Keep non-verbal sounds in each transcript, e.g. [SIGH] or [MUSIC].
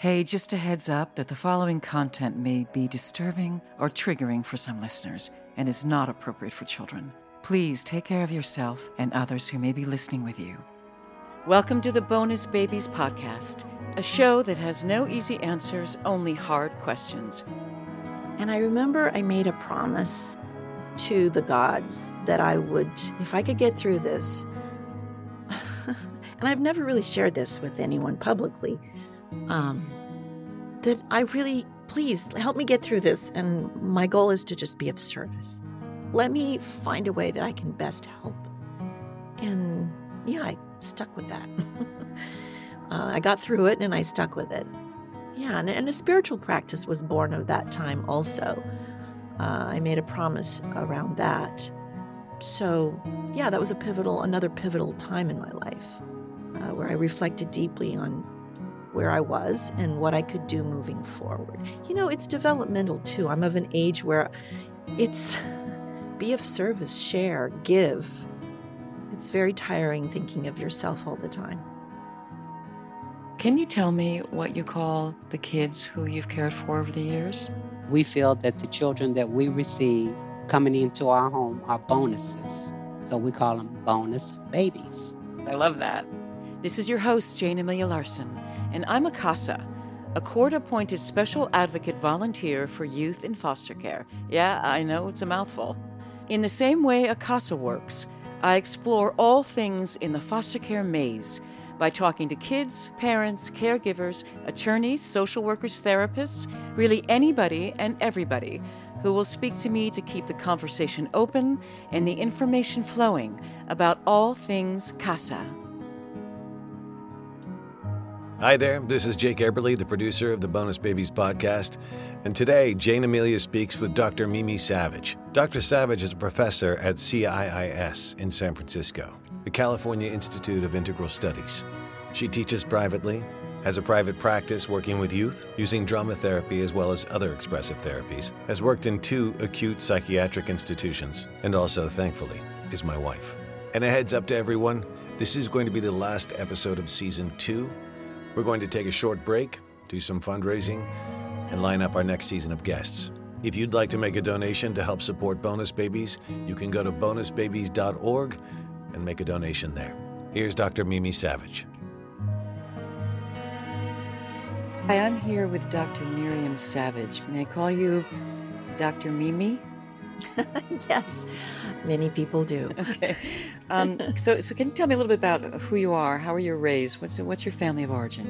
Hey, just a heads up that the following content may be disturbing or triggering for some listeners and is not appropriate for children. Please take care of yourself and others who may be listening with you. Welcome to the Bonus Babies Podcast, a show that has no easy answers, only hard questions. And I remember I made a promise to the gods that I would, if I could get through this, [LAUGHS] and I've never really shared this with anyone publicly, um, that I really, please help me get through this. And my goal is to just be of service. Let me find a way that I can best help. And yeah, I stuck with that. [LAUGHS] uh, I got through it and I stuck with it. Yeah, and, and a spiritual practice was born of that time also. Uh, I made a promise around that. So, yeah, that was a pivotal, another pivotal time in my life uh, where I reflected deeply on where I was and what I could do moving forward. You know, it's developmental too. I'm of an age where it's [LAUGHS] be of service, share, give. It's very tiring thinking of yourself all the time. Can you tell me what you call the kids who you've cared for over the years? We feel that the children that we receive coming into our home are bonuses. So we call them bonus babies. I love that. This is your host, Jayne Amelia Larson, and I'm a CASA, a court appointed special advocate volunteer for youth in foster care. Yeah, I know it's a mouthful. In the same way a CASA works, I explore all things in the foster care maze by talking to kids, parents, caregivers, attorneys, social workers, therapists, really anybody and everybody who will speak to me to keep the conversation open and the information flowing about all things CASA. Hi there, this is Jake Eberly, the producer of the Bonus Babies podcast. And today, Jayne Amelia speaks with Dr. Mimi Savage. Dr. Savage is a professor at CIIS in San Francisco, the California Institute of Integral Studies. She teaches privately, has a private practice working with youth using drama therapy as well as other expressive therapies, has worked in two acute psychiatric institutions, and also, thankfully, is my wife. And a heads up to everyone this is going to be the last episode of season two we're going to take a short break, do some fundraising, and line up our next season of guests. If you'd like to make a donation to help support Bonus Babies, you can go to bonusbabies.org and make a donation there. Here's Dr. Mimi Savage. Hi, I'm here with Dr. Miriam Savage. May I call you Dr. Mimi? [LAUGHS] yes, many people do. Okay. Um, so, so can you tell me a little bit about who you are? How are you raised? What's what's your family of origin?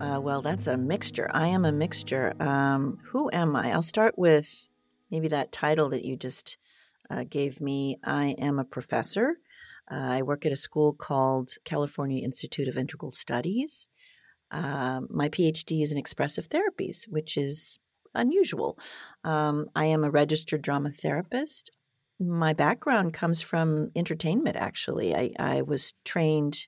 Uh, well, that's a mixture. I am a mixture. Um, who am I? I'll start with maybe that title that you just uh, gave me. I am a professor. Uh, I work at a school called California Institute of Integral Studies. Um, my PhD is in expressive therapies, which is unusual. Um, I am a registered drama therapist. My background comes from entertainment, actually. I, I was trained,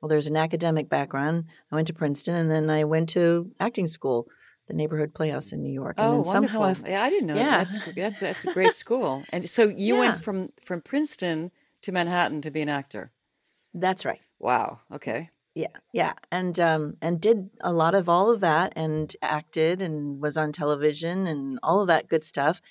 well, there's an academic background. I went to Princeton and then I went to acting school, the Neighborhood Playhouse in New York. And oh, then somehow wonderful. yeah, I didn't know Yeah. that. That's, that's, that's a great school. And so [LAUGHS] you Yeah. went from, from Princeton to Manhattan to be an actor. That's right. Wow. Okay. Yeah, yeah, and um, and did a lot of all of that, and acted, and was on television, and all of that good stuff.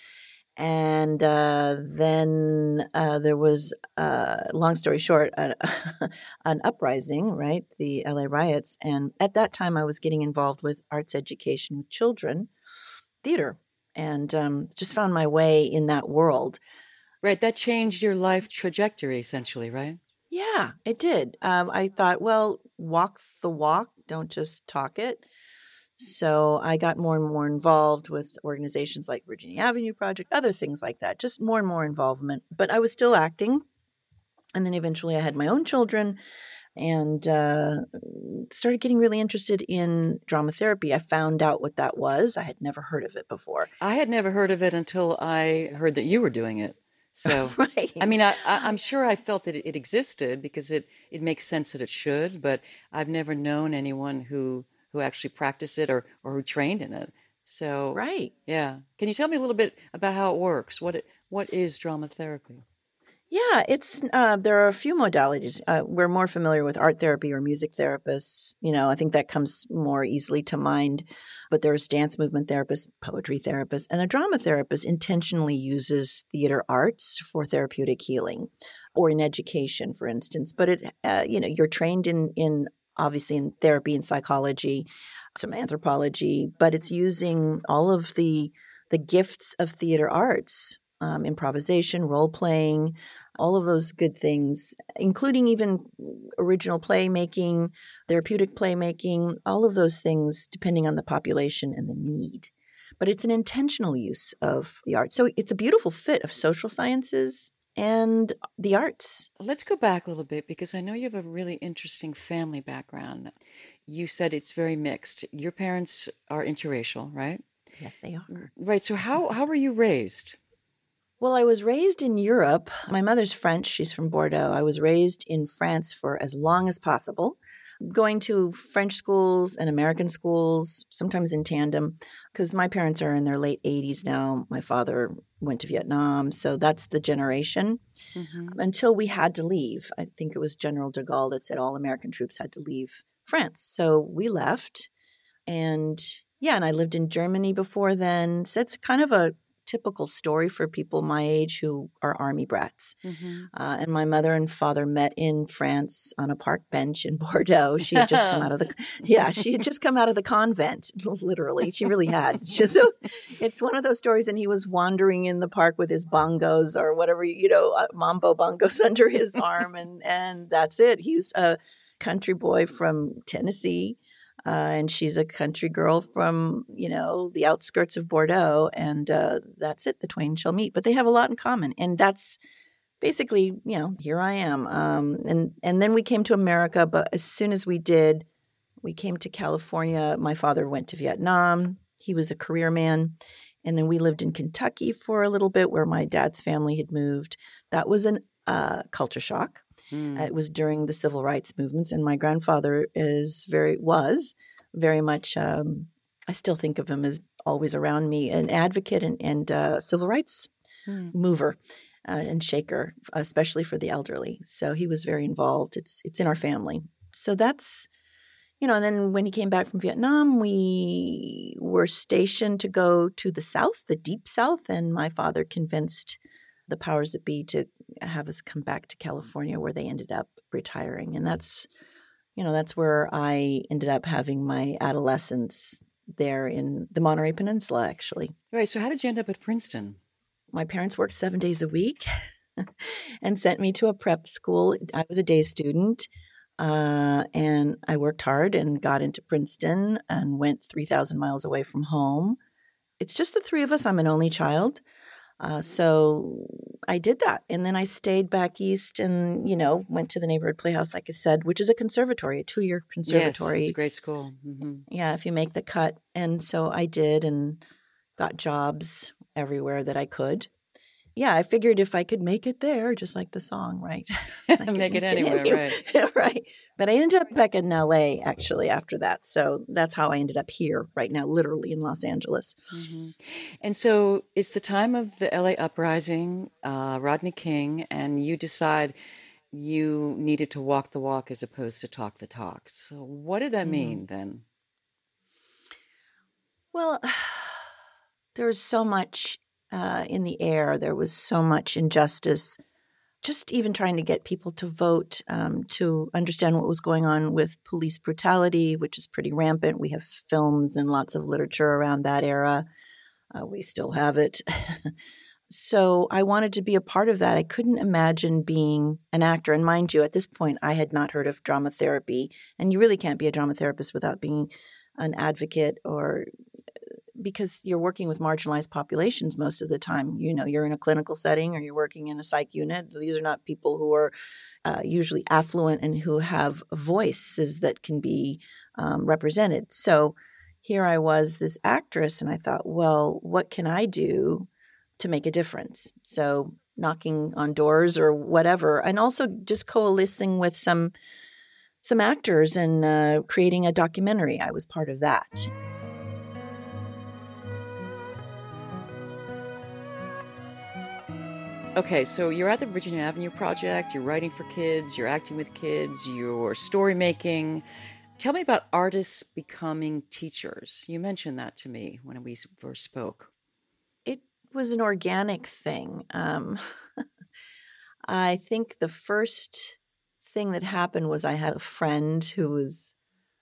And uh, then uh, there was, uh, long story short, a, [LAUGHS] an uprising, right? The LA riots, and at that time, I was getting involved with arts education with children, theater, and um, just found my way in that world. Right. That changed your life trajectory, essentially, right? Yeah, it did. Um, I thought, well, walk the walk, don't just talk it. So I got more and more involved with organizations like Virginia Avenue Project, other things like that, just more and more involvement. But I was still acting. And then eventually I had my own children and uh, started getting really interested in drama therapy. I found out what that was. I had never heard of it before. I had never heard of it until I heard that you were doing it. [LAUGHS] So, right. I mean, I, I'm sure I felt that it, it existed because it, it makes sense that it should, but I've never known anyone who, who actually practiced it or, or who trained in it. So, right. yeah. Can you tell me a little bit about how it works? What it, what is drama therapy? Yeah, it's uh, there are a few modalities. Uh, we're more familiar with art therapy or music therapists. You know, I think that comes more easily to mind. But there's dance movement therapists, poetry therapists, and a drama therapist intentionally uses theater arts for therapeutic healing, or in education, for instance. But it, uh, you know, you're trained in in obviously in therapy and psychology, some anthropology, but it's using all of the the gifts of theater arts um, improvisation, role playing, all of those good things, including even original playmaking, therapeutic playmaking, all of those things, depending on the population and the need. But it's an intentional use of the arts. So it's a beautiful fit of social sciences and the arts. Let's go back a little bit because I know you have a really interesting family background. You said it's very mixed. Your parents are interracial, right? Yes, they are. Right. So how how were you raised? Well, I was raised in Europe. My mother's French. She's from Bordeaux. I was raised in France for as long as possible, going to French schools and American schools, sometimes in tandem, because my parents are in their late 80s now. My father went to Vietnam. So that's the generation mm-hmm. until we had to leave. I think it was General de Gaulle that said all American troops had to leave France. So we left. And yeah, and I lived in Germany before then. So it's kind of a typical story for people my age who are army brats. Mm-hmm. Uh, and my mother and father met in France on a park bench in [LAUGHS] Bordeaux. She had just come out of the [LAUGHS] [LAUGHS] yeah, she had just come out of the convent. Literally, she really had. so it's one of those stories. And he was wandering in the park with his bongos or whatever you know, uh, mambo bongos under his arm, and and that's it. He's a country boy from Tennessee uh, and she's a country girl from you know the outskirts of Bordeaux, and uh, that's it. The twain shall meet, but they have a lot in common, and that's basically you know here I am. Um, and and then we came to America, but as soon as we did, we came to California. My father went to Vietnam. He was a career man. And then we lived in Kentucky for a little bit, where my dad's family had moved. That was an uh, culture shock Mm. Uh, it was during the civil rights movements, and my grandfather is very was very much. Um, I still think of him as always around me, an advocate and, and uh, civil rights mm. mover. Uh, and shaker, especially for the elderly. So he was very involved. It's it's in our family. So that's you know, and then when he came back from Vietnam, we were stationed to go to the South, the deep South, and my father convinced the powers that be to have us come back to California where they ended up retiring. And that's, you know, that's where I ended up having my adolescence there in the Monterey Peninsula, actually. Right. So, how did you end up at Princeton? My parents worked seven days a week [LAUGHS] and sent me to a prep school. I was a day student. Uh, and I worked hard and got into Princeton and went 3,000 miles away from home. It's just the three of us. I'm an only child. Uh, so I did that. And then I stayed back east and, you know, went to the neighborhood playhouse, like I said, which is a conservatory, a two year conservatory. Yes, it's a great school. Mm-hmm. Yeah, if you make the cut. And so I did and got jobs everywhere that I could yeah, I figured if I could make it there, just like the song, right? [LAUGHS] make, make it anywhere, right? [LAUGHS] right. But I ended up back in LA actually after that. So that's how I ended up here right now, literally in Los Angeles. Mm-hmm. And so it's the time of the LA uprising, uh, Rodney King, and you decide you needed to walk the walk as opposed to talk the talk. So what did that mm-hmm. mean then? Well, [SIGHS] there's so much uh, in the air. There was so much injustice. Just even trying to get people to vote, um, to understand what was going on with police brutality, which is pretty rampant. We have films and lots of literature around that era. Uh, we still have it. [LAUGHS] so I wanted to be a part of that. I couldn't imagine being an actor. And mind you, at this point, I had not heard of drama therapy. And you really can't be a drama therapist without being an advocate or because you're working with marginalized populations most of the time. You know, you're in a clinical setting or you're working in a psych unit. These are not people who are uh, usually affluent and who have voices that can be um, represented. So here I was, this actress, and I thought, well, what can I do to make a difference? So knocking on doors or whatever, and also just coalescing with some some actors and uh, creating a documentary. I was part of that. Okay, so you're at the Virginia Avenue Project, you're writing for kids, you're acting with kids, you're story making. Tell me about artists becoming teachers. You mentioned that to me when we first spoke. It was an organic thing. Um, [LAUGHS] I think the first thing that happened was I had a friend who was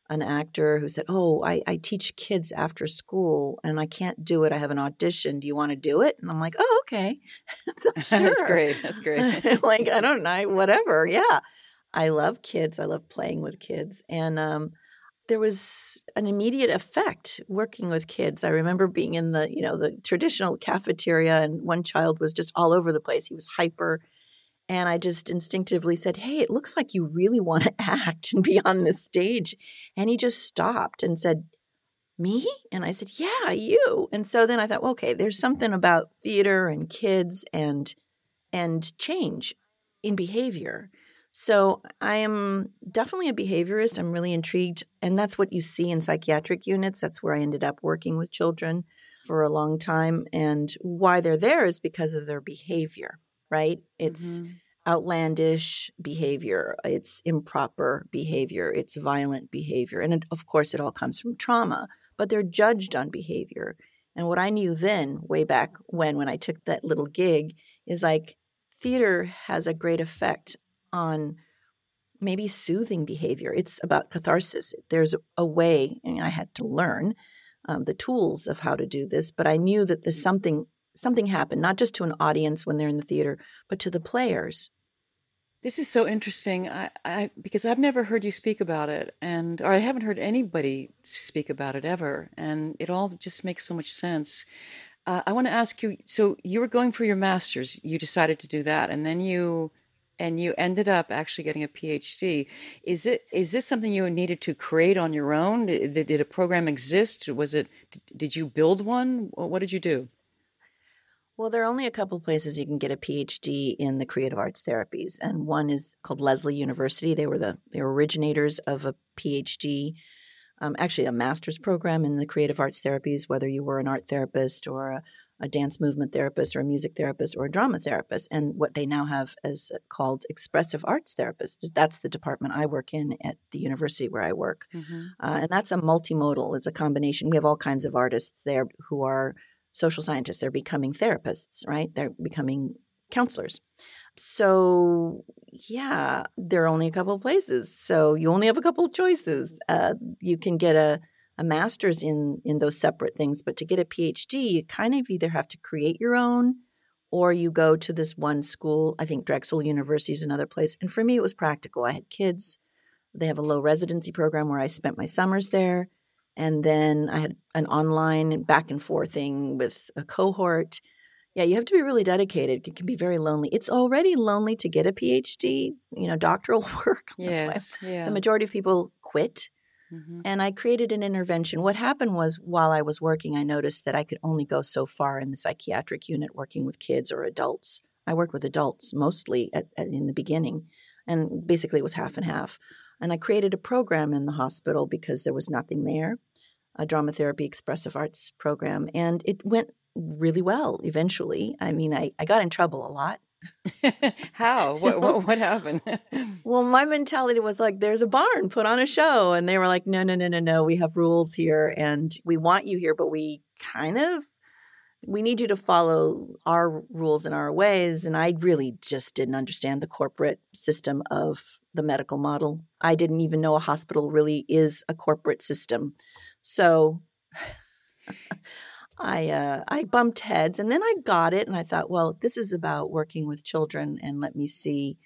an actor who said, Oh, I, I teach kids after school and I can't do it. I have an audition. Do you want to do it? And I'm like, Oh, okay. [LAUGHS] so, [LAUGHS] sure. That's great. That's great. [LAUGHS] like, I don't know, whatever. Yeah. I love kids. I love playing with kids. And um, there was an immediate effect working with kids. I remember being in the, you know, the traditional cafeteria and one child was just all over the place. He was hyper and I just instinctively said, Hey, it looks like you really want to [LAUGHS] act and be on this stage. And he just stopped and said, Me? And I said, Yeah, you. And so then I thought, well, okay, there's something about theater and kids and and change in behavior. So I am definitely a behaviorist. I'm really intrigued. And that's what you see in psychiatric units. That's where I ended up working with children for a long time. And why they're there is because of their behavior right? It's mm-hmm. outlandish behavior, it's improper behavior, it's violent behavior. And it, of course, it all comes from trauma, but they're judged on behavior. And what I knew then, way back when, when I took that little gig, is like theater has a great effect on maybe soothing behavior. It's about catharsis. There's a way, and I had to learn um, the tools of how to do this, but I knew that there's something something happened, not just to an audience when they're in the theater, but to the players. This is so interesting. I, I because I've never heard you speak about it, and or I haven't heard anybody speak about it ever, and it all just makes so much sense. Uh, I want to ask you. So you were going for your master's. You decided to do that, and then you and you ended up actually getting a PhD. Is it is this something you needed to create on your own? Did, did a program exist? Was it? Did you build one? What did you do? Well, there are only a couple places you can get a PhD in the creative arts therapies, and one is called Lesley University. They were the they were originators of a PhD, um, actually a master's program in the creative arts therapies. Whether you were an art therapist or a, a dance movement therapist or a music therapist or a drama therapist, and what they now have as called expressive arts therapists. That's the department I work in at the university where I work, mm-hmm. uh, and that's a multimodal. It's a combination. We have all kinds of artists there who are social scientists. They're becoming therapists, right? They're becoming counselors. So, yeah, there are only a couple of places. So you only have a couple of choices. Uh, you can get a, a master's in in those separate things, but to get a PhD, you kind of either have to create your own or you go to this one school. I think Drexel University is another place. And for me, it was practical. I had kids. They have a low residency program where I spent my summers there. And then I had an online back and forth thing with a cohort. Yeah, you have to be really dedicated. It can be very lonely. It's already lonely to get a PhD, you know, doctoral [LAUGHS] work. Yes, yeah. The majority of people quit. Mm-hmm. And I created an intervention. What happened was while I was working, I noticed that I could only go so far in the psychiatric unit working with kids or adults. I worked with adults mostly at, at, in the beginning, and basically it was half and half. And I created a program in the hospital because there was nothing there a drama therapy expressive arts program. And it went really well eventually. I mean, I, I got in trouble a lot. [LAUGHS] How? [LAUGHS] What, what, what happened? [LAUGHS] well, my mentality was like, there's a barn, put on a show. And they were like, no, no, no, no, no. We have rules here and we want you here, but we kind of we need you to follow our rules and our ways. And I really just didn't understand the corporate system of the medical model. I didn't even know a hospital really is a corporate system. So [LAUGHS] I uh, I bumped heads, and then I got it, and I thought, well, this is about working with children, and let me see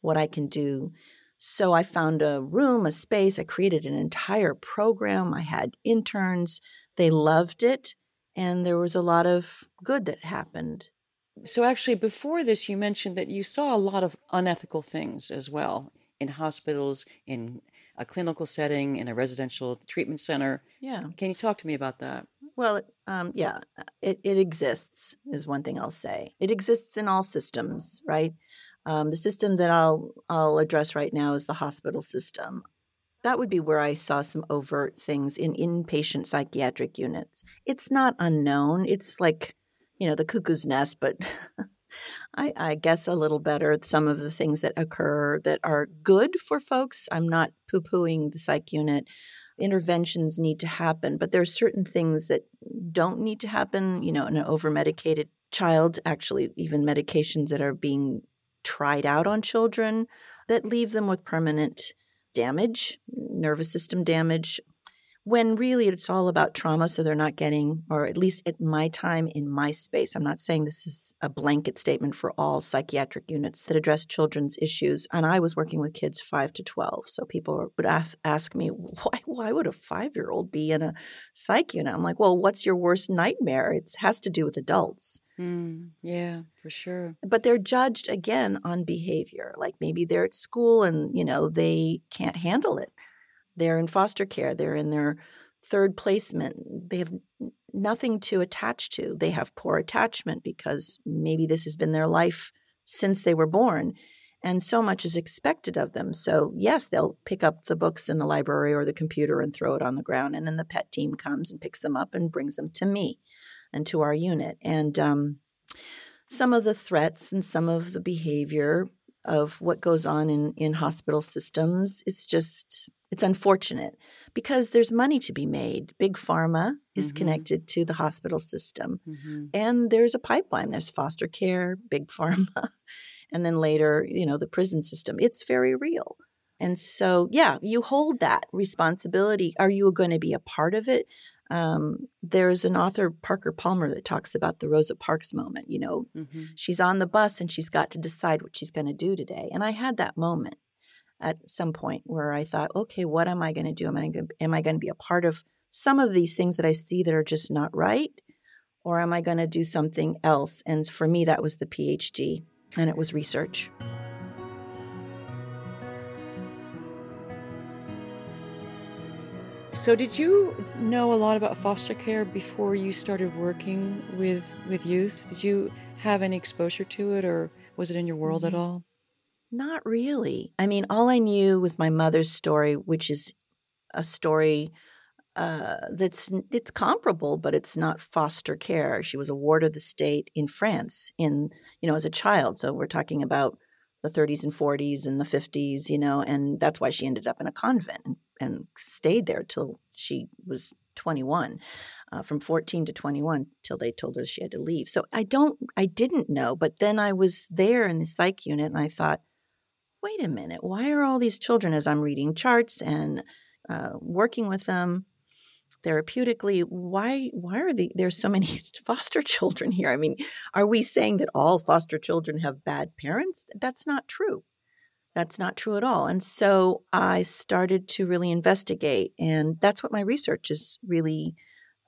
what I can do. So I found a room, a space. I created an entire program. I had interns. They loved it and there was a lot of good that happened. So, actually, before this, you mentioned that you saw a lot of unethical things as well in hospitals, in a clinical setting, in a residential treatment center. Yeah. Can you talk to me about that? Well, um, yeah, it, it exists, is one thing I'll say. It exists in all systems, right? Um, the system that I'll I'll address right now is the hospital system that would be where I saw some overt things in inpatient psychiatric units. It's not unknown. It's like, you know, the cuckoo's nest, but [LAUGHS] I, I, guess a little better. Some of the things that occur that are good for folks. I'm not poo pooing the psych unit. Interventions need to happen, but there are certain things that don't need to happen. You know, an over medicated child, actually, even medications that are being tried out on children that leave them with permanent damage, nervous system damage, when really it's all about trauma. So they're not getting, or at least at my time in my space, I'm not saying this is a blanket statement for all psychiatric units that address children's issues. And I was working with kids five to 12. So people would ask me, [LAUGHS] why, why would a five year old be in a psych unit? I'm like, well, what's your worst nightmare? It has to do with adults. Mm, yeah, for sure. But they're judged again on behavior. Like maybe they're at school and, you know, they can't handle it they're in foster care, they're in their third placement, they have nothing to attach to. They have poor attachment because maybe this has been their life since they were born. And so much is expected of them. So, yes, they'll pick up the books in the library or the computer and throw it on the ground. And then the pet team comes and picks them up and brings them to me and to our unit. And um, some of the threats and some of the behavior of what goes on in, in hospital systems, it's just it's unfortunate because there's money to be made. Big pharma is mm-hmm. connected to the hospital system, mm-hmm. and there's a pipeline. There's foster care, big [LAUGHS] pharma, and then later, you know, the prison system. It's very real. And so, yeah, you hold that responsibility. Are you going to be a part of it? Um, there's an author, Parker Palmer, that talks about the Rosa Parks moment. You know, mm-hmm. she's on the bus and she's got to decide what she's going to do today. And I had that moment at some point where I thought, okay, what am I going to do? Am I going am I going to be a part of some of these things that I see that are just not right, or am I going to do something else? And for me, that was the PhD, and it was research. So, did you know a lot about foster care before you started working with with youth? Did you have any exposure to it, or was it in your world at mm-hmm. all? Not really. I mean, all I knew was my mother's story, which is a story uh, that's it's comparable, but it's not foster care. She was a ward of the state in France, in you know, as a child. So we're talking about the 30s and 40s and the 50s, you know, and that's why she ended up in a convent and, and stayed there till she was 21, uh, from 14 to 21 till they told her she had to leave. So I don't, I didn't know, but then I was there in the psych unit and I thought, wait a minute, why are all these children, as I'm reading charts and uh, working with them therapeutically, why why are the, there so many [LAUGHS] foster children here? I mean, are we saying that all foster children have bad parents? That's not true. That's not true at all. And so I started to really investigate, and that's what my research is really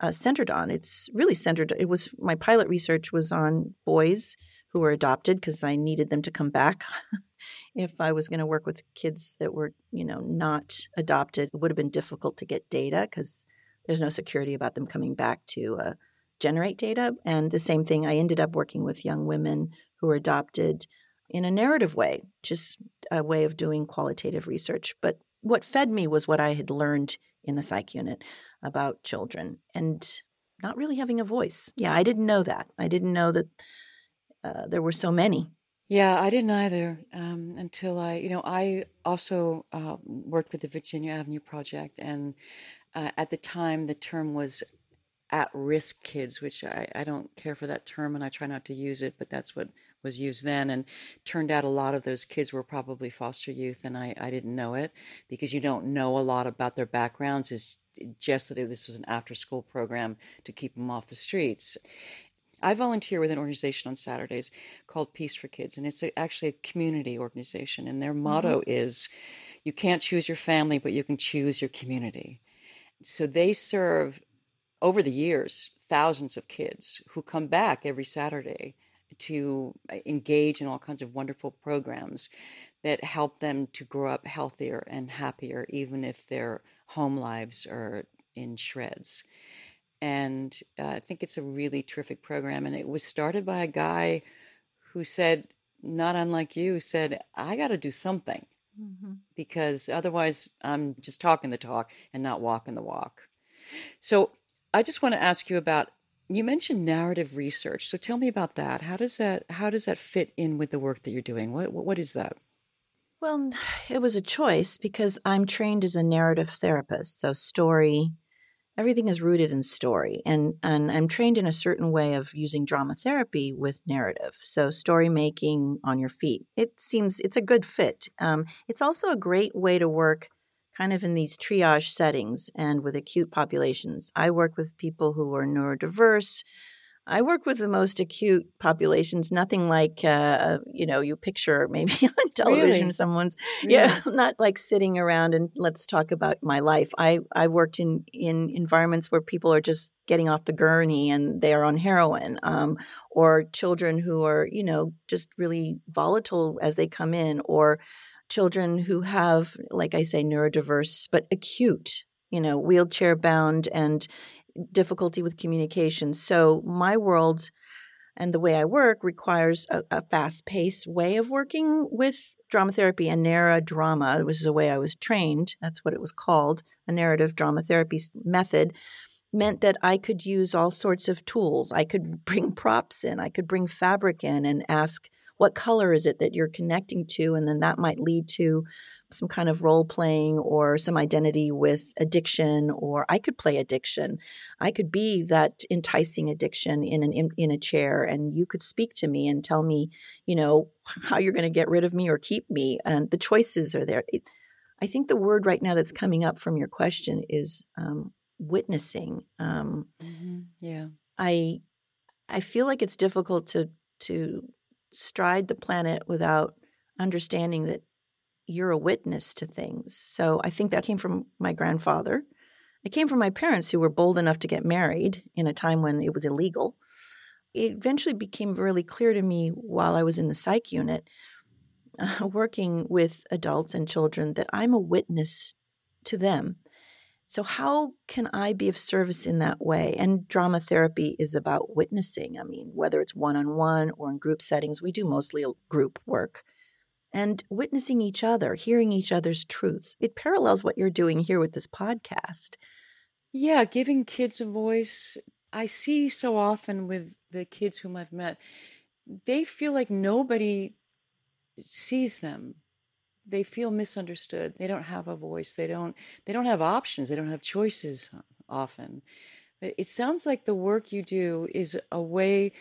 uh, centered on. It's really centered. It was my pilot research was on boys who were adopted because I needed them to come back [LAUGHS] if I was going to work with kids that were, you know, not adopted, it would have been difficult to get data because there's no security about them coming back to uh, generate data. And the same thing, I ended up working with young women who were adopted in a narrative way, just a way of doing qualitative research. But what fed me was what I had learned in the psych unit about children and not really having a voice. Yeah, I didn't know that. I didn't know that uh, there were so many yeah, I didn't either um, until I, you know, I also uh, worked with the Virginia Avenue Project, and uh, at the time the term was at risk kids, which I, I don't care for that term and I try not to use it, but that's what was used then. And turned out a lot of those kids were probably foster youth, and I, I didn't know it because you don't know a lot about their backgrounds. It's just that this was an after school program to keep them off the streets. I volunteer with an organization on Saturdays called Peace for Kids, and it's a, actually a community organization. And their motto mm-hmm. is you can't choose your family, but you can choose your community. So they serve over the years thousands of kids who come back every Saturday to uh, engage in all kinds of wonderful programs that help them to grow up healthier and happier, even if their home lives are in shreds and uh, I think it's a really terrific program. And it was started by a guy who said, not unlike you, said, I got to do something mm-hmm. because otherwise I'm just talking the talk and not walking the walk. So I just want to ask you about You mentioned narrative research, so tell me about that. How does that how does that fit in with the work that you're doing? What what is that? Well, [SIGHS] it was a choice because I'm trained as a narrative therapist, so story, everything is rooted in story, and and I'm trained in a certain way of using drama therapy with narrative. So story making on your feet. It seems it's a good fit. Um, it's also a great way to work kind of in these triage settings and with acute populations. I work with people who are neurodiverse. I work with the most acute populations, nothing like, uh, you know, you picture maybe [LAUGHS] on television Really? someone's, Really? yeah, [LAUGHS] not like sitting around and let's talk about my life. I, I worked in, in environments where people are just getting off the gurney and they are on heroin, um, or children who are, you know, just really volatile as they come in, or children who have, like I say, neurodiverse, but acute, you know, wheelchair bound and difficulty with communication. So my world and the way I work requires a, a fast paced way of working with drama therapy and narra drama, which is the way I was trained. That's what it was called, a narrative drama therapy method. Meant that I could use all sorts of tools. I could [LAUGHS] bring props in, I could bring fabric in and ask, what color is it that you're connecting to? And then that might lead to some kind of role playing or some identity with addiction, or I could play addiction. I could be that enticing addiction in an in, in a chair, and you could speak to me and tell me, you know, [LAUGHS] how you're going to get rid of me or keep me, and the choices are there. It, I think the word right now that's coming up from your question is um, witnessing. Um, Yeah. I I feel like it's difficult to to stride the planet without understanding that you're a witness to things. So I think that came from my grandfather. It came from my parents who were bold enough to get married in a time when it was illegal. It eventually became really clear to me while I was in the psych unit uh, [LAUGHS] working with adults and children that I'm a witness to them. So, how can I be of service in that way? And drama therapy is about witnessing. I mean, whether it's one on one or in group settings, we do mostly group work. And witnessing each other, hearing each other's truths. It parallels what you're doing here with this podcast. Yeah, giving kids a voice. I see so often with the kids whom I've met, they feel like nobody sees them. They feel misunderstood. They don't have a voice. They don't they don't have options. They don't have choices often. But it sounds like the work you do is a way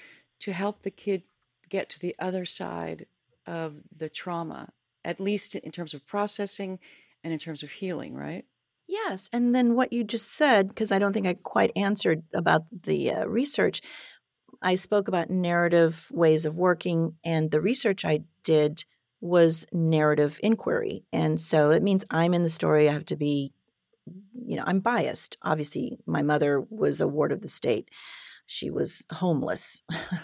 to help the kid get to the other side of the trauma, at least in terms of processing and in terms of healing, right? Yes. And then what you just said, because I don't think I quite answered about the uh, research, I spoke about narrative ways of working, and the research I did was narrative inquiry. And so it means I'm in the story. I have to be, you know, I'm biased. Obviously, my mother was a ward of the state. She was homeless.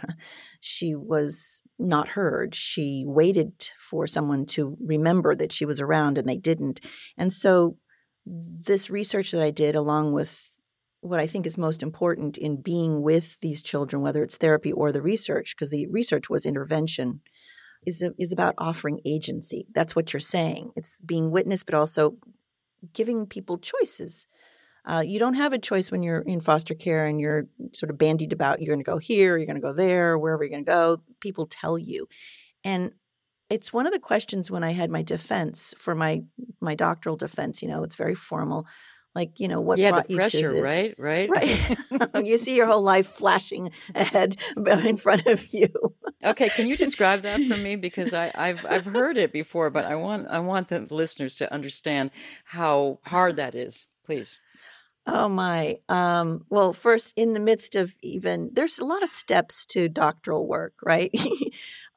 [LAUGHS] she was not heard. She waited for someone to remember that she was around and they didn't. And so this research that I did, along with what I think is most important in being with these children, whether it's therapy or the research, because the research was intervention, is is about offering agency. That's what you're saying. It's being witness, but also giving people choices. Uh, you don't have a choice when you're in foster care and you're sort of bandied about. You're going to go here, you're going to go there, wherever you're going to go. People tell you, and it's one of the questions when I had my defense for my my doctoral defense. You know, it's very formal. Like, you know, what yeah, brought the you pressure, to this? right? Right. Right. [LAUGHS] [LAUGHS] you see your whole life flashing ahead [LAUGHS] in front of you. okay, can you describe that for me? Because I, I've I've heard it before, but I want I want the listeners to understand how hard that is. Please. Oh my. Um, well, first, in the midst of even, there's a lot of steps to doctoral work, right?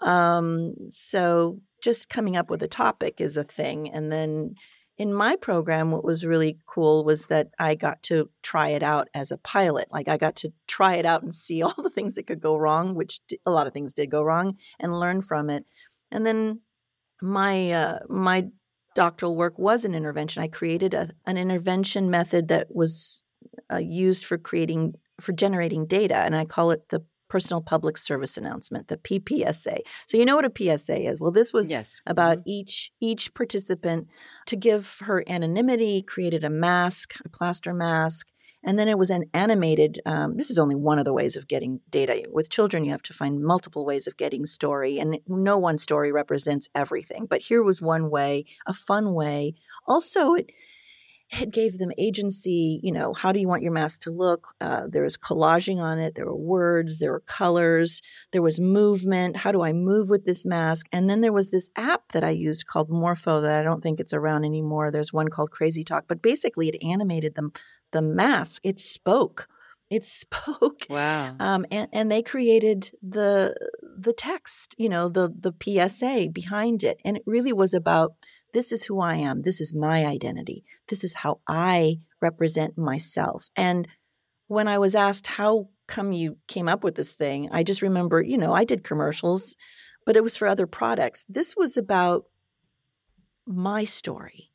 um, so just coming up with a topic is a thing. And then in my program, what was really cool was that I got to try it out as a pilot. Like I got to try it out and see [LAUGHS] all the things that could go wrong, which a lot of things did go wrong, and learn from it. And then my uh, my doctoral work was an intervention. I created a, an intervention method that was uh, used for creating for generating data, and I call it the personal public service announcement, the PPSA. So you know what a PSA is. Well, this was Yes. about Mhm. each each participant to give her anonymity, created a mask, a plaster mask, And then it was an animated. Um, this is only one of the ways of getting data. With children, you have to find multiple ways of getting story, and no one story represents everything. But here was one way, a fun way. Also, it it gave them agency. You know, how do you want your mask to look? Uh, there was collaging on it. There were words. There were colors. There was movement. How do I move with this mask? And then there was this app that I used called Morfo that I don't think it's around anymore. There's one called Crazy Talk, but basically it animated them the mask. It spoke. It [LAUGHS] spoke. Wow. Um, and, and they created the the text, you know, the the PSA behind it. And it really was about this is who I am. This is my identity. This is how I represent myself. And when I was asked, how come you came up with this thing? I just remember, you know, I did commercials, but it was for other products. This was about my story.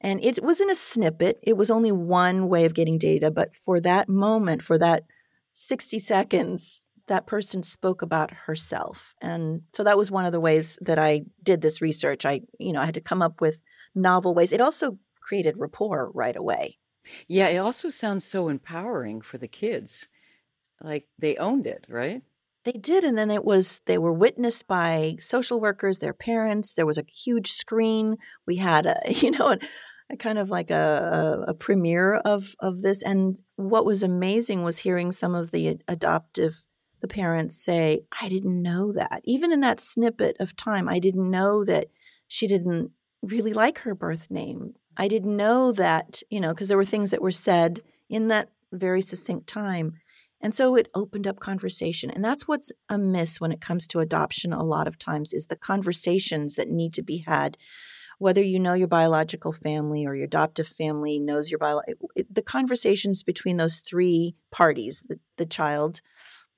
And it wasn't a snippet, it was only one way of getting data. But for that moment, for that 60 seconds, that person spoke about herself. And so that was one of the ways that I did this research. I, you know, I had to come up with novel ways. It also created rapport right away. Yeah, it also sounds so empowering for the kids. Like they owned it, right? They did, and then it was they were witnessed by social workers, their parents. There was a huge screen. We had a, [LAUGHS] you know, a, a kind of like a, a, a premiere of of this. And what was amazing was hearing some of the adoptive the parents say, I didn't know that. Even in that snippet of time, I didn't know that she didn't really like her birth name. I didn't know that, you know, because there were things that were said in that very succinct time. And so it opened up conversation. And that's what's amiss when it comes to adoption a lot of times is the conversations that need to be had whether you know your biological family or your adoptive family knows your bio the conversations between those three parties the, the child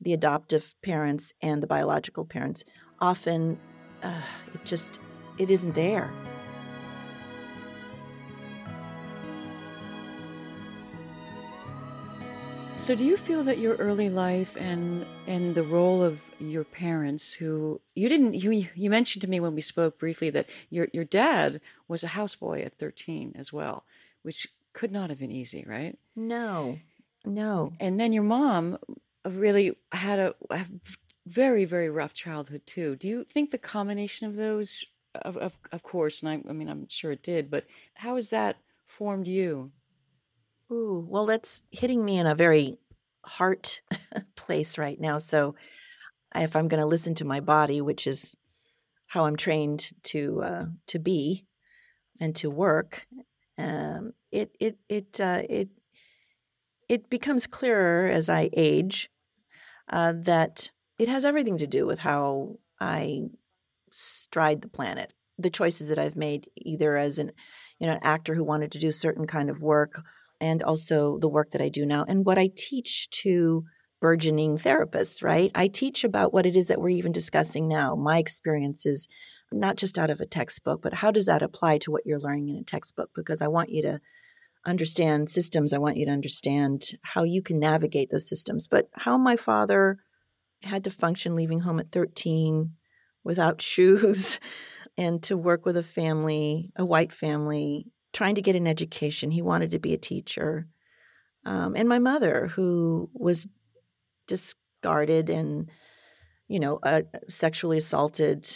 the adoptive parents and the biological parents often uh, it just it isn't there. So do you feel that your early life and and the role of your parents who you didn't you you mentioned to me when we spoke briefly that your your dad was a houseboy at 13 as well which could not have been easy right? No no. And then your mom really had a, a, very very rough childhood too. Do you think the combination of those, of of, of course, and I, I mean I'm sure it did, but how has that formed you? Ooh, well, that's hitting me in a very heart [LAUGHS] place right now. So, if I'm going to listen to my body, which is how I'm trained to uh, to be and to work, um, it it it uh, it it becomes clearer as I age uh, that it has everything to do with how I stride the planet. The choices that I've made, either as an you know an actor who wanted to do certain kind of work, and also the work that I do now, and what I teach to burgeoning therapists. Right, I teach about what it is that we're even discussing now, my experiences, not just out of a textbook, but how does that apply to what you're learning in a textbook? Because I want you to understand systems. I want you to understand how you can navigate those systems. But how my father had to function leaving home at 13 without [LAUGHS] shoes and to work with a family, a white family, trying to get an education. He wanted to be a teacher. Um, and my mother, who was discarded and, you know, uh, sexually assaulted.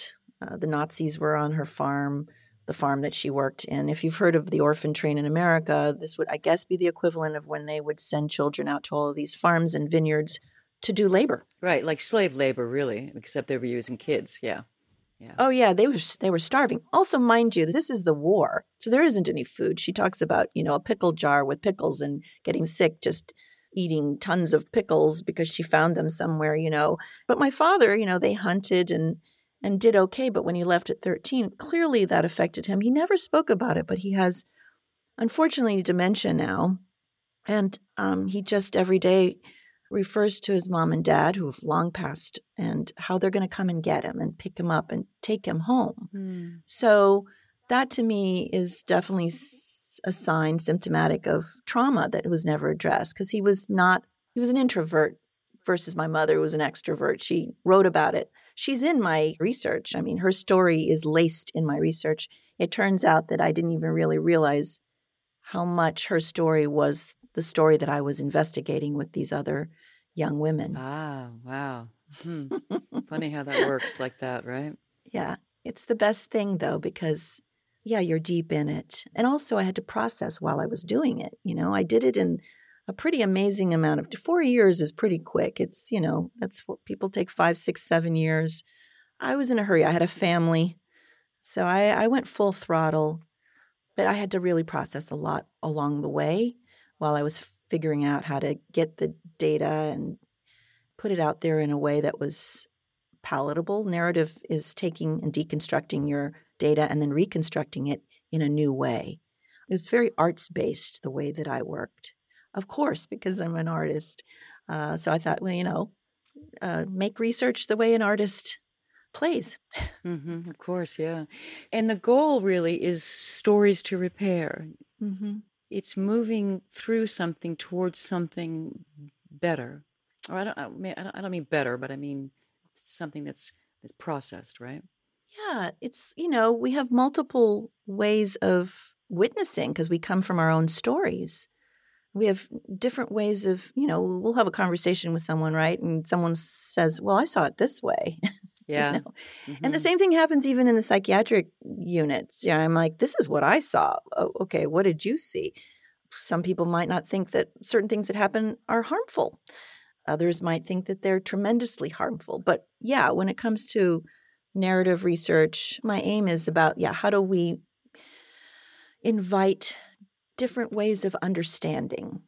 Uh, the Nazis were on her farm the farm that she worked in. If you've heard of the orphan train in America, this would, I guess, be the equivalent of when they would send children out to all of these farms and vineyards to do labor. Right, like slave labor, really, except they were using kids. Yeah. Yeah. Oh yeah, they were they were starving. Also, mind you, this is the war, so there isn't any food. She talks about you know a pickle jar with pickles and getting sick just eating tons of pickles because she found them somewhere, you know. But my father, you know, they hunted and and did okay. But when he left at 13, clearly that affected him. He never spoke about it, but he has, unfortunately, dementia now. And um, he just every day refers to his mom and dad who have long passed and how they're going to come and get him and pick him up and take him home. Mm. So that to me is definitely a sign symptomatic of trauma that was never addressed because he was not, he was an introvert versus my mother who was an extrovert. She wrote about it she's in my research. I mean, her story is laced in my research. It turns out that I didn't even really realize how much her story was the story that I was investigating with these other young women. Ah, wow. Hmm. [LAUGHS] Funny how that works like that, right? Yeah. It's the best thing though, because yeah, you're deep in it. And also I had to process while I was doing it. You know, I did it in a pretty amazing amount of four years is pretty quick. It's, you know, that's what people take five, six, seven years. I was in a hurry. I had a family. So I, I went full throttle, but I had to really process a lot along the way while I was figuring out how to get the data and put it out there in a way that was palatable. Narrative is taking and deconstructing your data and then reconstructing it in a new way. It's very arts based the way that I worked, of course, because I'm an artist. Uh, so I thought, well, you know, uh, make research the way an artist plays. Mm-hmm, of course, yeah. [LAUGHS] And the goal really is stories to repair. Mm-hmm. It's moving through something towards something better. Or I don't, I mean, I don't mean better, but I mean something that's, that's processed, right? Yeah, it's, you know, we have multiple ways of witnessing because we come from our own stories. We have different ways of, you know, we'll have a conversation with someone, right? And someone says, Well, I saw it this way. [LAUGHS] Yeah. you know? Mm-hmm. And the same thing happens even in the psychiatric units. Yeah, I'm like, this is what I saw. Oh, okay, what did you see? Some people might not think that certain things that happen are harmful. Others might think that they're tremendously harmful. But yeah, when it comes to narrative research, my aim is about, yeah, how do we invite different ways of understanding,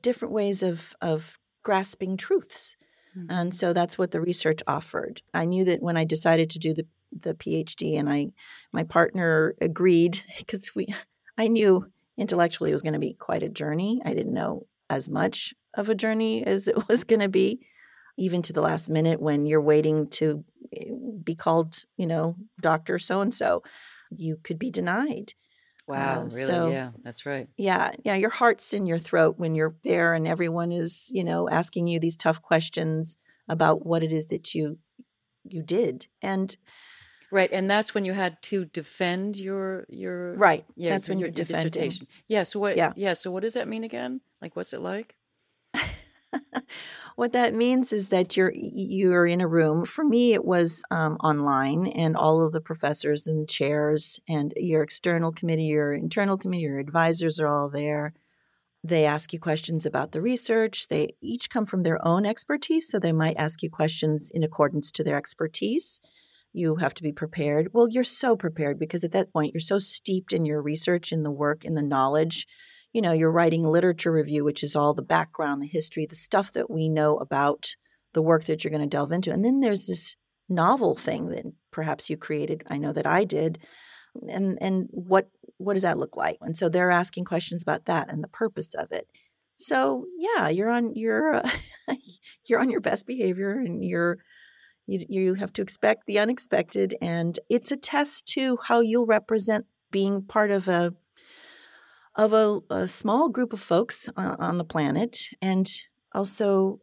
different ways of, of grasping truths. Mm-hmm. And so that's what the research offered. I knew that when I decided to do the the PhD and I my partner agreed [LAUGHS] because we I knew intellectually it was going to be quite a journey. I didn't know as much of a journey as it [LAUGHS] was going to be even to the last minute when you're waiting to eh, be called, you know, doctor so and so, you could be denied. Wow, Um, really? so- yeah, that's right. Yeah, yeah, your heart's in your throat when you're there and everyone is, you know, asking you these tough questions about what it is that you you did. And Right, and that's when you had to defend your your right, yeah that's when your, you're your defending. dissertation. Yeah. So what? Yeah. Yeah. So what does that mean again? Like, what's it like? [LAUGHS] what that means is that you're you're in a room. For me, it was um, online, and all of the professors and chairs, and your external committee, your internal committee, your advisors are all there. They ask you questions about the research. They each come from their own expertise, so they might ask you questions in accordance to their expertise. You have to be prepared. Well, you're so prepared because at that point, you're so steeped in your research, in the work, in the knowledge you know, you're writing a literature review, which is all the background, the history, the stuff that we know about the work that you're going to delve into. And then there's this novel thing that perhaps you created. I know that I did. And and what what does that look like? And so they're asking questions about that and the purpose of it. So yeah, you're on you're uh, [LAUGHS] you're on your best behavior, and you're you you have to expect the unexpected, and it's a test to how you'll represent being part of a of a, a small group of folks uh, on the planet. And also,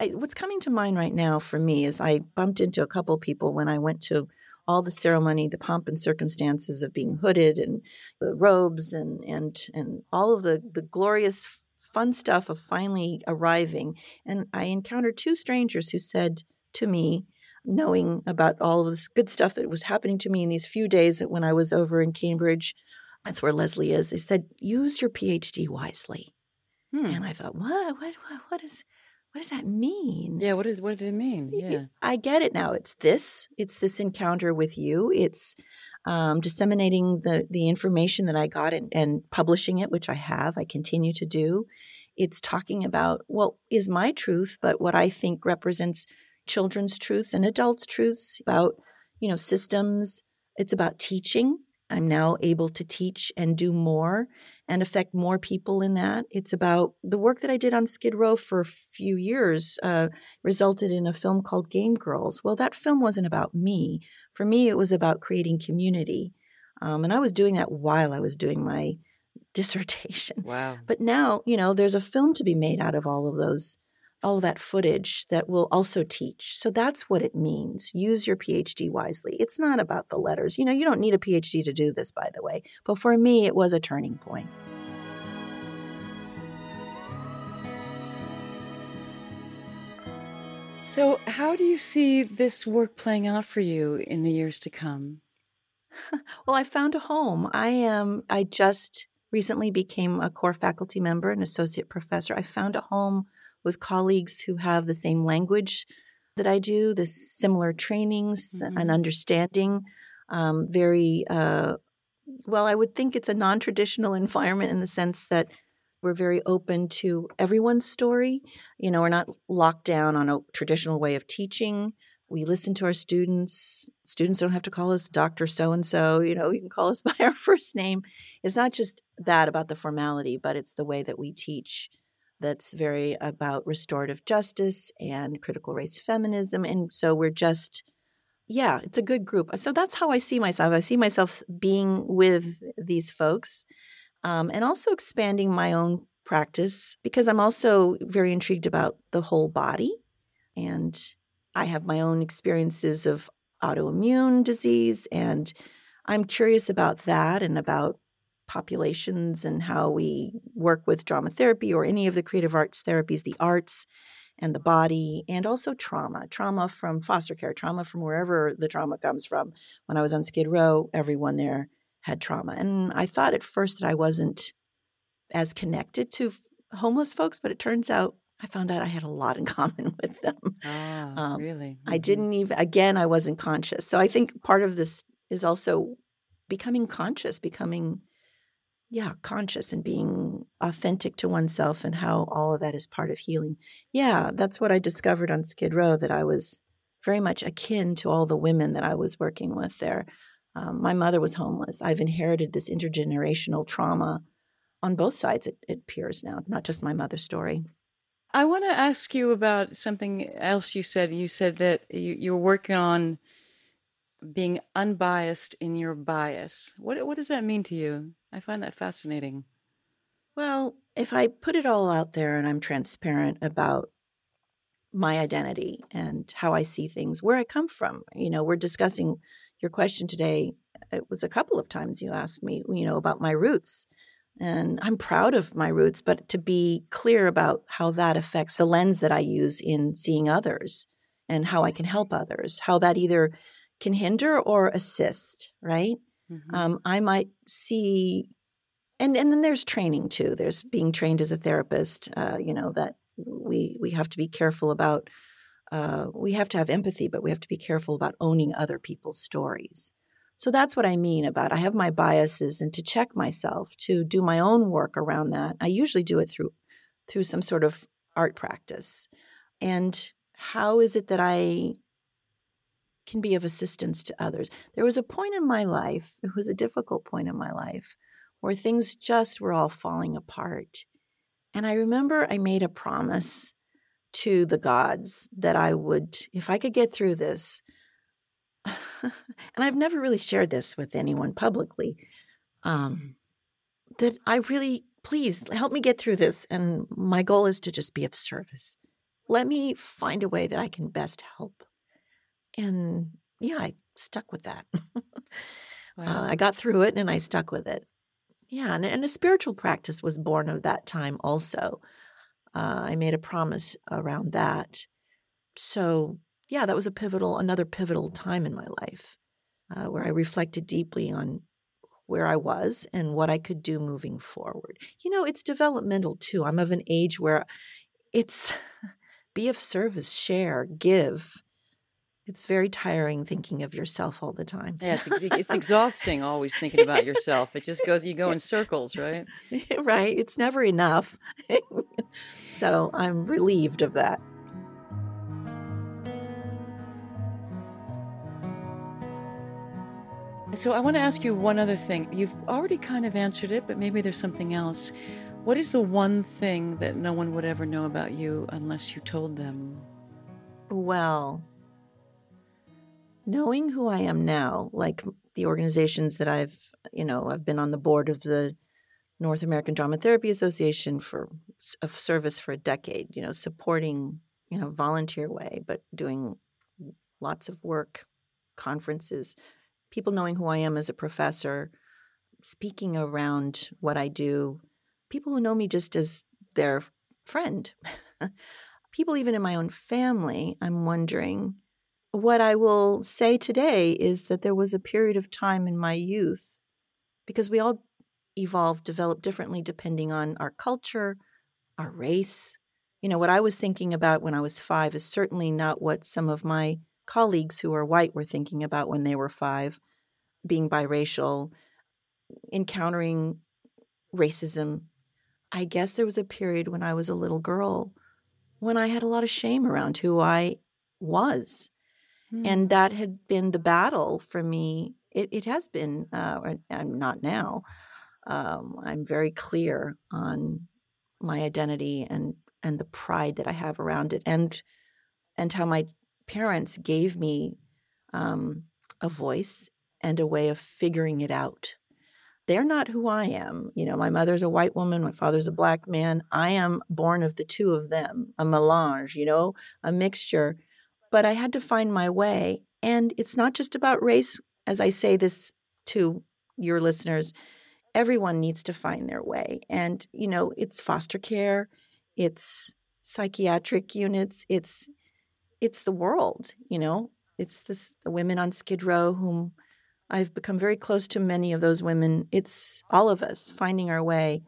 I, what's coming to mind right now for me is I bumped into a couple people when I went to all the ceremony, the pomp and circumstances of being hooded and the robes and and and all of the the glorious fun stuff of finally arriving. And I encountered two strangers who said to me, knowing about all of this good stuff that was happening to me in these few days when I was over in Cambridge, that's where Lesley is. They said, use your PhD wisely. Hmm. And I thought, what, what, what, what is, what does that mean? Yeah. What is? What did it mean? Yeah. I get it now. It's this. It's this encounter with you. It's um, disseminating the the information that I got and, and publishing it, which I have. I continue to do. It's talking about what is my truth, but what I think represents children's truths and adults' truths about you know systems. It's about teaching. I'm now able to teach and do more and affect more people in that. It's about the work that I did on Skid Row for a few years. Uh, resulted in a film called Game Girls. Well, that film wasn't about me. For me, it was about creating community. Um, and I was doing that while I was doing my [LAUGHS] dissertation. Wow. But now, you know, there's a film to be made out of all of those, all that footage that will also teach. So that's what it means. Use your PhD wisely. It's not about the letters. You know, you don't need a PhD to do this, by the way. But for me, it was a turning point. So, how do you see this work playing out for you in the years to come? [LAUGHS] well, I found a home. I am, I just recently became a core faculty member and associate professor. I found a home with colleagues who have the same language that I do, the similar trainings mm-hmm. and understanding. Um, very uh, well. I would think it's a non-traditional [LAUGHS] environment in the sense that we're very open to everyone's story. You know, we're not locked down on a traditional way of teaching. We listen to our students. Students don't have to call us Dr. So and so. You know, you can call us [LAUGHS] by our first name. It's not just that about the formality, but it's the way that we teach that's very about restorative justice and critical race feminism. And so we're just, yeah, it's a good group. So that's how I see myself. I see myself being with these folks um, and also expanding my own practice because I'm also very intrigued about the whole body. And I have my own experiences of autoimmune disease, and I'm curious about that and about populations and how we work with drama therapy or any of the creative arts therapies, the arts and the body, and also trauma trauma from foster care, trauma from wherever the trauma comes from. When I was on Skid Row, everyone there had trauma. And I thought at first that I wasn't as connected to f- homeless folks, but it turns out I found out I had a lot in [LAUGHS] common with them. Oh, um, really? Mm-hmm. I didn't even, again, I wasn't conscious. So I think part of this is also becoming conscious, becoming, yeah, conscious and being authentic to oneself and how all of that is part of healing. Yeah, that's what I discovered on Skid Row that I was very much akin to all the women that I was working with there. Um, my mother was homeless. I've inherited this intergenerational trauma on both sides, it, it appears now, not just my mother's story. I want to ask you about something else you said. You said that you, you're working on being unbiased in your bias. What, what does that mean to you? I find that fascinating. Well, if I put it all out there and I'm transparent about my identity and how I see things, where I come from, you know, we're discussing your question today, it was a couple of times you asked me, you know, about my roots. And I'm proud of my roots, but to be clear about how that affects the lens that I use in seeing others and how I can help others, how that either can hinder or assist, right? Mm-hmm. Um, I might see, and, and then there's training too. There's being trained as a therapist, uh, you know, that we, we have to be careful about uh, we have to have empathy, but we have to be careful about owning other people's stories. So that's what I mean about I have my biases and to check myself, to do my own work around that. I usually do it through through some sort of art practice. And how is it that I can be of assistance to others? There was a point in my life, it was a difficult point in my life, where things just were all falling apart. And I remember I made a promise to the gods that I would, if I could get through this, [LAUGHS] and I've never really shared this with anyone publicly, um, that I really, please help me get through this. And my goal is to just be of service. Let me find a way that I can best help. And yeah, I stuck with that. Wow. [LAUGHS] uh, I got through it and I stuck with it. Yeah, and, and a spiritual practice was born of that time also uh, I made a promise around that. So, yeah, that was a pivotal, another pivotal time in my life uh, where I reflected deeply on where I was and what I could do moving forward. You know, it's developmental too. I'm of an age where it's [LAUGHS] be of service, share, give it's very tiring thinking of yourself all the time. Yeah, it's, it's [LAUGHS] exhausting always thinking about yourself. It just goes, you go in circles, right? [LAUGHS] right. It's never enough. [LAUGHS] so I'm relieved of that. So I want to ask you one other thing. You've already kind of answered it, but maybe there's something else. What is the one thing that no one would ever know about you unless you told them? Well, knowing who I am now, like the organizations that I've, you know, I've been on the board of the North American Drama Therapy Association for a service for a decade, you know, supporting, you know, volunteer way, but doing lots of work, conferences, people knowing who I am as a professor, speaking around what I do, people who know me just as their friend. [LAUGHS] people, even in my own family, I'm wondering what I will say today is that there was a period of time in my youth because we all evolve, develop differently depending on our culture, our race. You know, what I was thinking about when I was five is certainly not what some of my colleagues who are white were thinking about when they were five, being biracial, encountering racism. I guess there was a period when I was a little girl when I had a lot of shame around who I was. Mm. And that had been the battle for me. It, it has been, uh, and not now, um, I'm very clear on my identity and and the pride that I have around it, and and how my parents gave me um, a voice and a way of figuring it out. They're not who I am. You know, my mother's a white woman, my father's a black man. I am born of the two of them, a melange, you know, a mixture. But I had to find my way. And it's not just about race, as I say this to your listeners everyone needs to find their way. And, you know, it's foster care, it's psychiatric units, it's it's the world, you know. It's this the women on Skid Row whom I've become very close to many of those women. It's all of us finding our way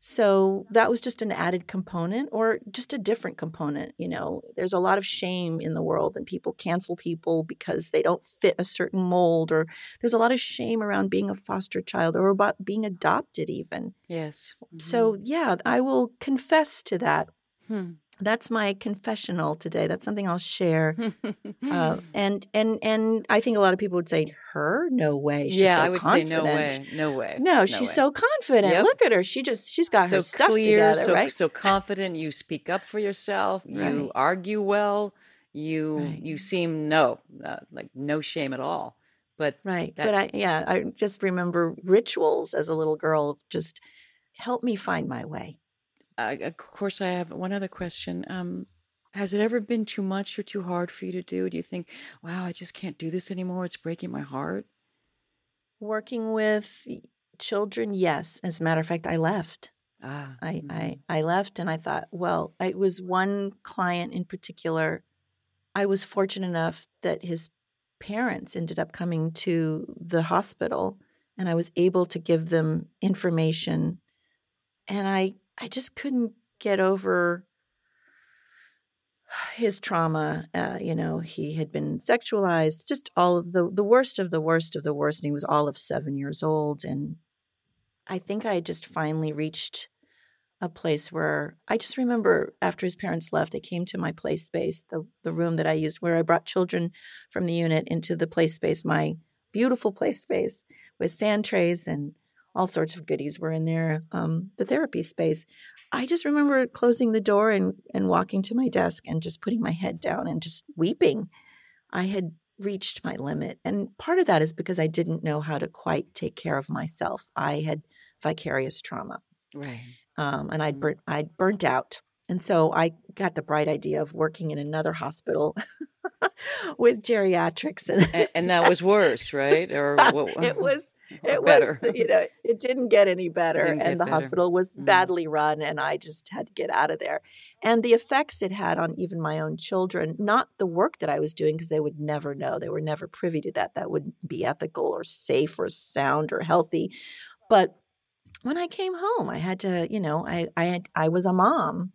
so that was just an added component or just a different component. You know, there's a lot of shame in the world and people cancel people because they don't fit a certain mold, or there's a lot of shame around being a foster child or about being adopted, even. Yes. Mm-hmm. So, yeah, I will confess to that. Hmm that's my confessional today. That's something I'll share. [LAUGHS] uh, and and and I think a lot of people would say, "Her? No way." She's yeah, so I would confident. say, "No way, no way." No, no she's way. so confident. Yep. Look at her. She just she's got so her stuff clear, together, so, right? So confident. You speak up for yourself. You argue well. You right. you seem no uh, like no shame at all. But right. That, but I yeah I just remember rituals as a little girl. Just help me find my way. Uh, of course, I have one other question. Um, has it ever been too much or too hard for you to do? Do you think, wow, I just can't do this anymore? It's breaking my heart? Working with children, yes. As a matter of fact, I left. Ah, I, mm-hmm. I, I left and I thought, well, it was one client in particular. I was fortunate enough that his parents ended up coming to the hospital and I was able to give them information. And I, I just couldn't get over his trauma, uh, you know, he had been sexualized, just all of the the worst of the worst of the worst, and he was all of seven years old. And I think I just finally reached a place where I just remember after his parents left, I came to my play space, the the room that I used where I brought children from the unit into the play space, my beautiful play space with sand trays and all sorts of goodies were in there. Um, the therapy space. I just remember closing the door and, and walking to my desk and just putting my head down and just weeping. I had reached my limit. And part of that is because I didn't know how to quite take care of myself. I had vicarious trauma. Right. Um, and I'd mm-hmm. burnt, I'd burnt out. And so I got the bright idea of working in another hospital [LAUGHS] with geriatrics, and, and, that was worse, right? Or [LAUGHS] what, it [LAUGHS] was, it better. was, you know, it didn't get any better, and the better. hospital was mm. badly run, and I just had to get out of there. And the effects it had on even my own children, not the work that I was doing, because they would never know, they were never privy to that. That wouldn't be ethical or safe or sound or healthy, but when I came home, I had to, you know, I I had, I was a mom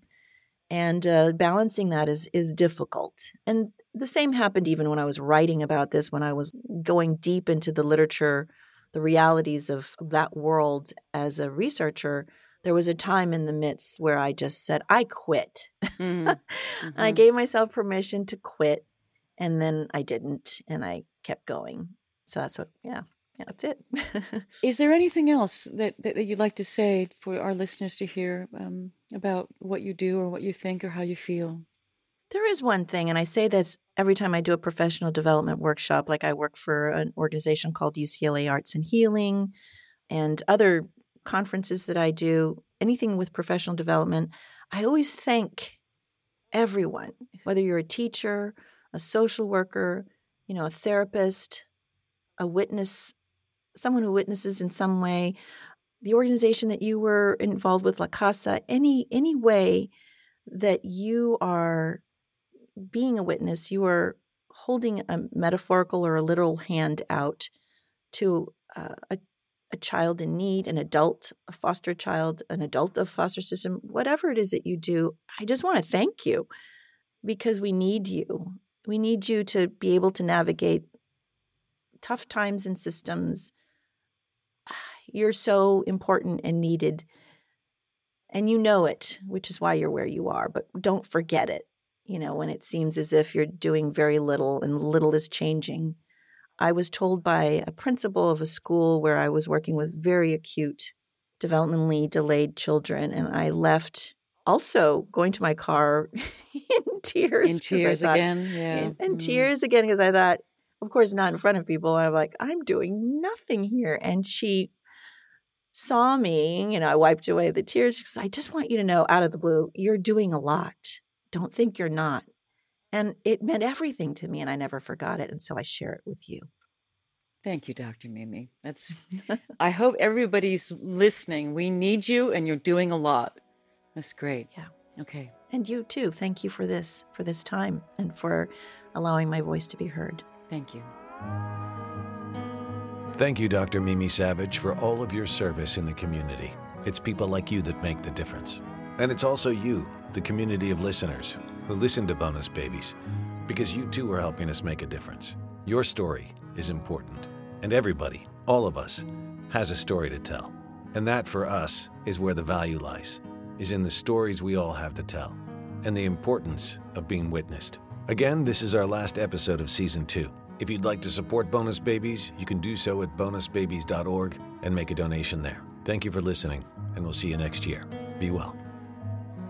and uh, balancing that is is difficult. And the same happened even when I was writing about this, when I was going deep into the literature, the realities of that world as a researcher. There was a time in the midst where I just said, I quit. Mm-hmm. mm-hmm. [LAUGHS] and I gave myself permission to quit. And then I didn't, and I kept going. So that's what, yeah, yeah, that's it. [LAUGHS] Is there anything else that, that, that, you'd like to say for our listeners to hear um, about what you do or what you think or how you feel? There is one thing, and I say this every time I do a professional development workshop. Like I work for an organization called UCLA Arts and Healing and other conferences that I do, anything with professional development. I always thank everyone, whether you're a teacher, a social worker, you know, a therapist, a witness someone who witnesses in some way, the organization that you were involved with, La Casa, any any way that you are being a witness, you are holding a metaphorical or a literal hand out to uh, a, a child in need, an adult, a foster child, an adult of foster system, whatever it is that you do, I just want to thank you because we need you. We need you to be able to navigate tough times and systems. You're so important and needed. And you know it, which is why you're where you are, but don't forget it. You know, when it seems as if you're doing very little and little is changing. I was told by a principal of a school where I was working with very acute, developmentally delayed children, and I left also going to my car [LAUGHS] in tears. In tears thought, again, yeah. In, in Mm. tears again, because I thought, of course, not in front of people. I'm like, I'm doing nothing here. And she saw me, you know, I wiped away the tears. Said, I just want you to know out of the blue, you're doing a lot. Don't think you're not. And it meant everything to me, and I never forgot it. And so I share it with you. Thank you, Dr. Mimi. That's [LAUGHS] I hope everybody's listening. We need you and you're doing a lot. That's great. Yeah. Okay. And you too. Thank you for this, for this time, and for allowing my voice to be heard. Thank you. Thank you, Dr. Mimi Savage, for all of your service in the community. It's people like you that make the difference. And it's also you, the community of listeners, who listen to Bonus Babies, because you too are helping us make a difference. Your story is important, and everybody, all of us, has a story to tell. And that, for us, is where the value lies, is in the stories we all have to tell, and the importance of being witnessed. Again, this is our last episode of season two. If you'd like to support Bonus Babies, you can do so at bonusbabies.org and make a donation there. Thank you for listening, and we'll see you next year. Be well.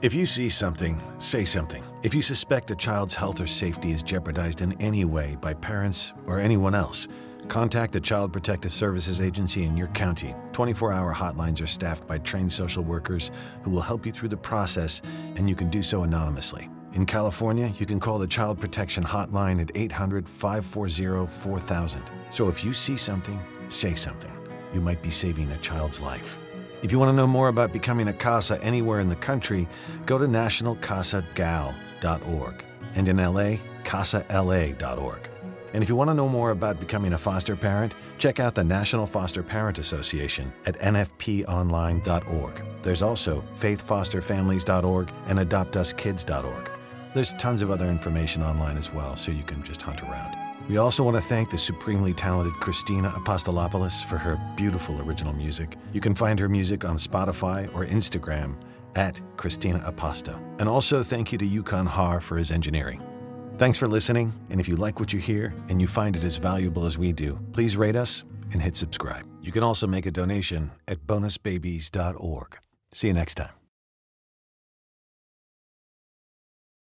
If you see something, say something. If you suspect a child's health or safety is jeopardized in any way by parents or anyone else, contact the Child Protective Services Agency in your county. 24 hour hotlines are staffed by trained social workers who will help you through the process, and you can do so anonymously. In California, you can call the Child Protection Hotline at 800 540 4000. So if you see something, say something. You might be saving a child's life. If you want to know more about becoming a CASA anywhere in the country, go to nationalcasagal.org and in LA, casala.org. And if you want to know more about becoming a foster parent, check out the National Foster Parent Association at nfponline.org. There's also faithfosterfamilies.org and adoptuskids.org. There's tons of other information online as well, so you can just hunt around. We also want to thank the supremely talented Christina Apostolopoulos for her beautiful original music. You can find her music on Spotify or Instagram at Christina Aposto. And also thank you to Yukon Har for his engineering. Thanks for listening, and if you like what you hear and you find it as valuable as we do, please rate us and hit subscribe. You can also make a donation at bonusbabies.org. See you next time.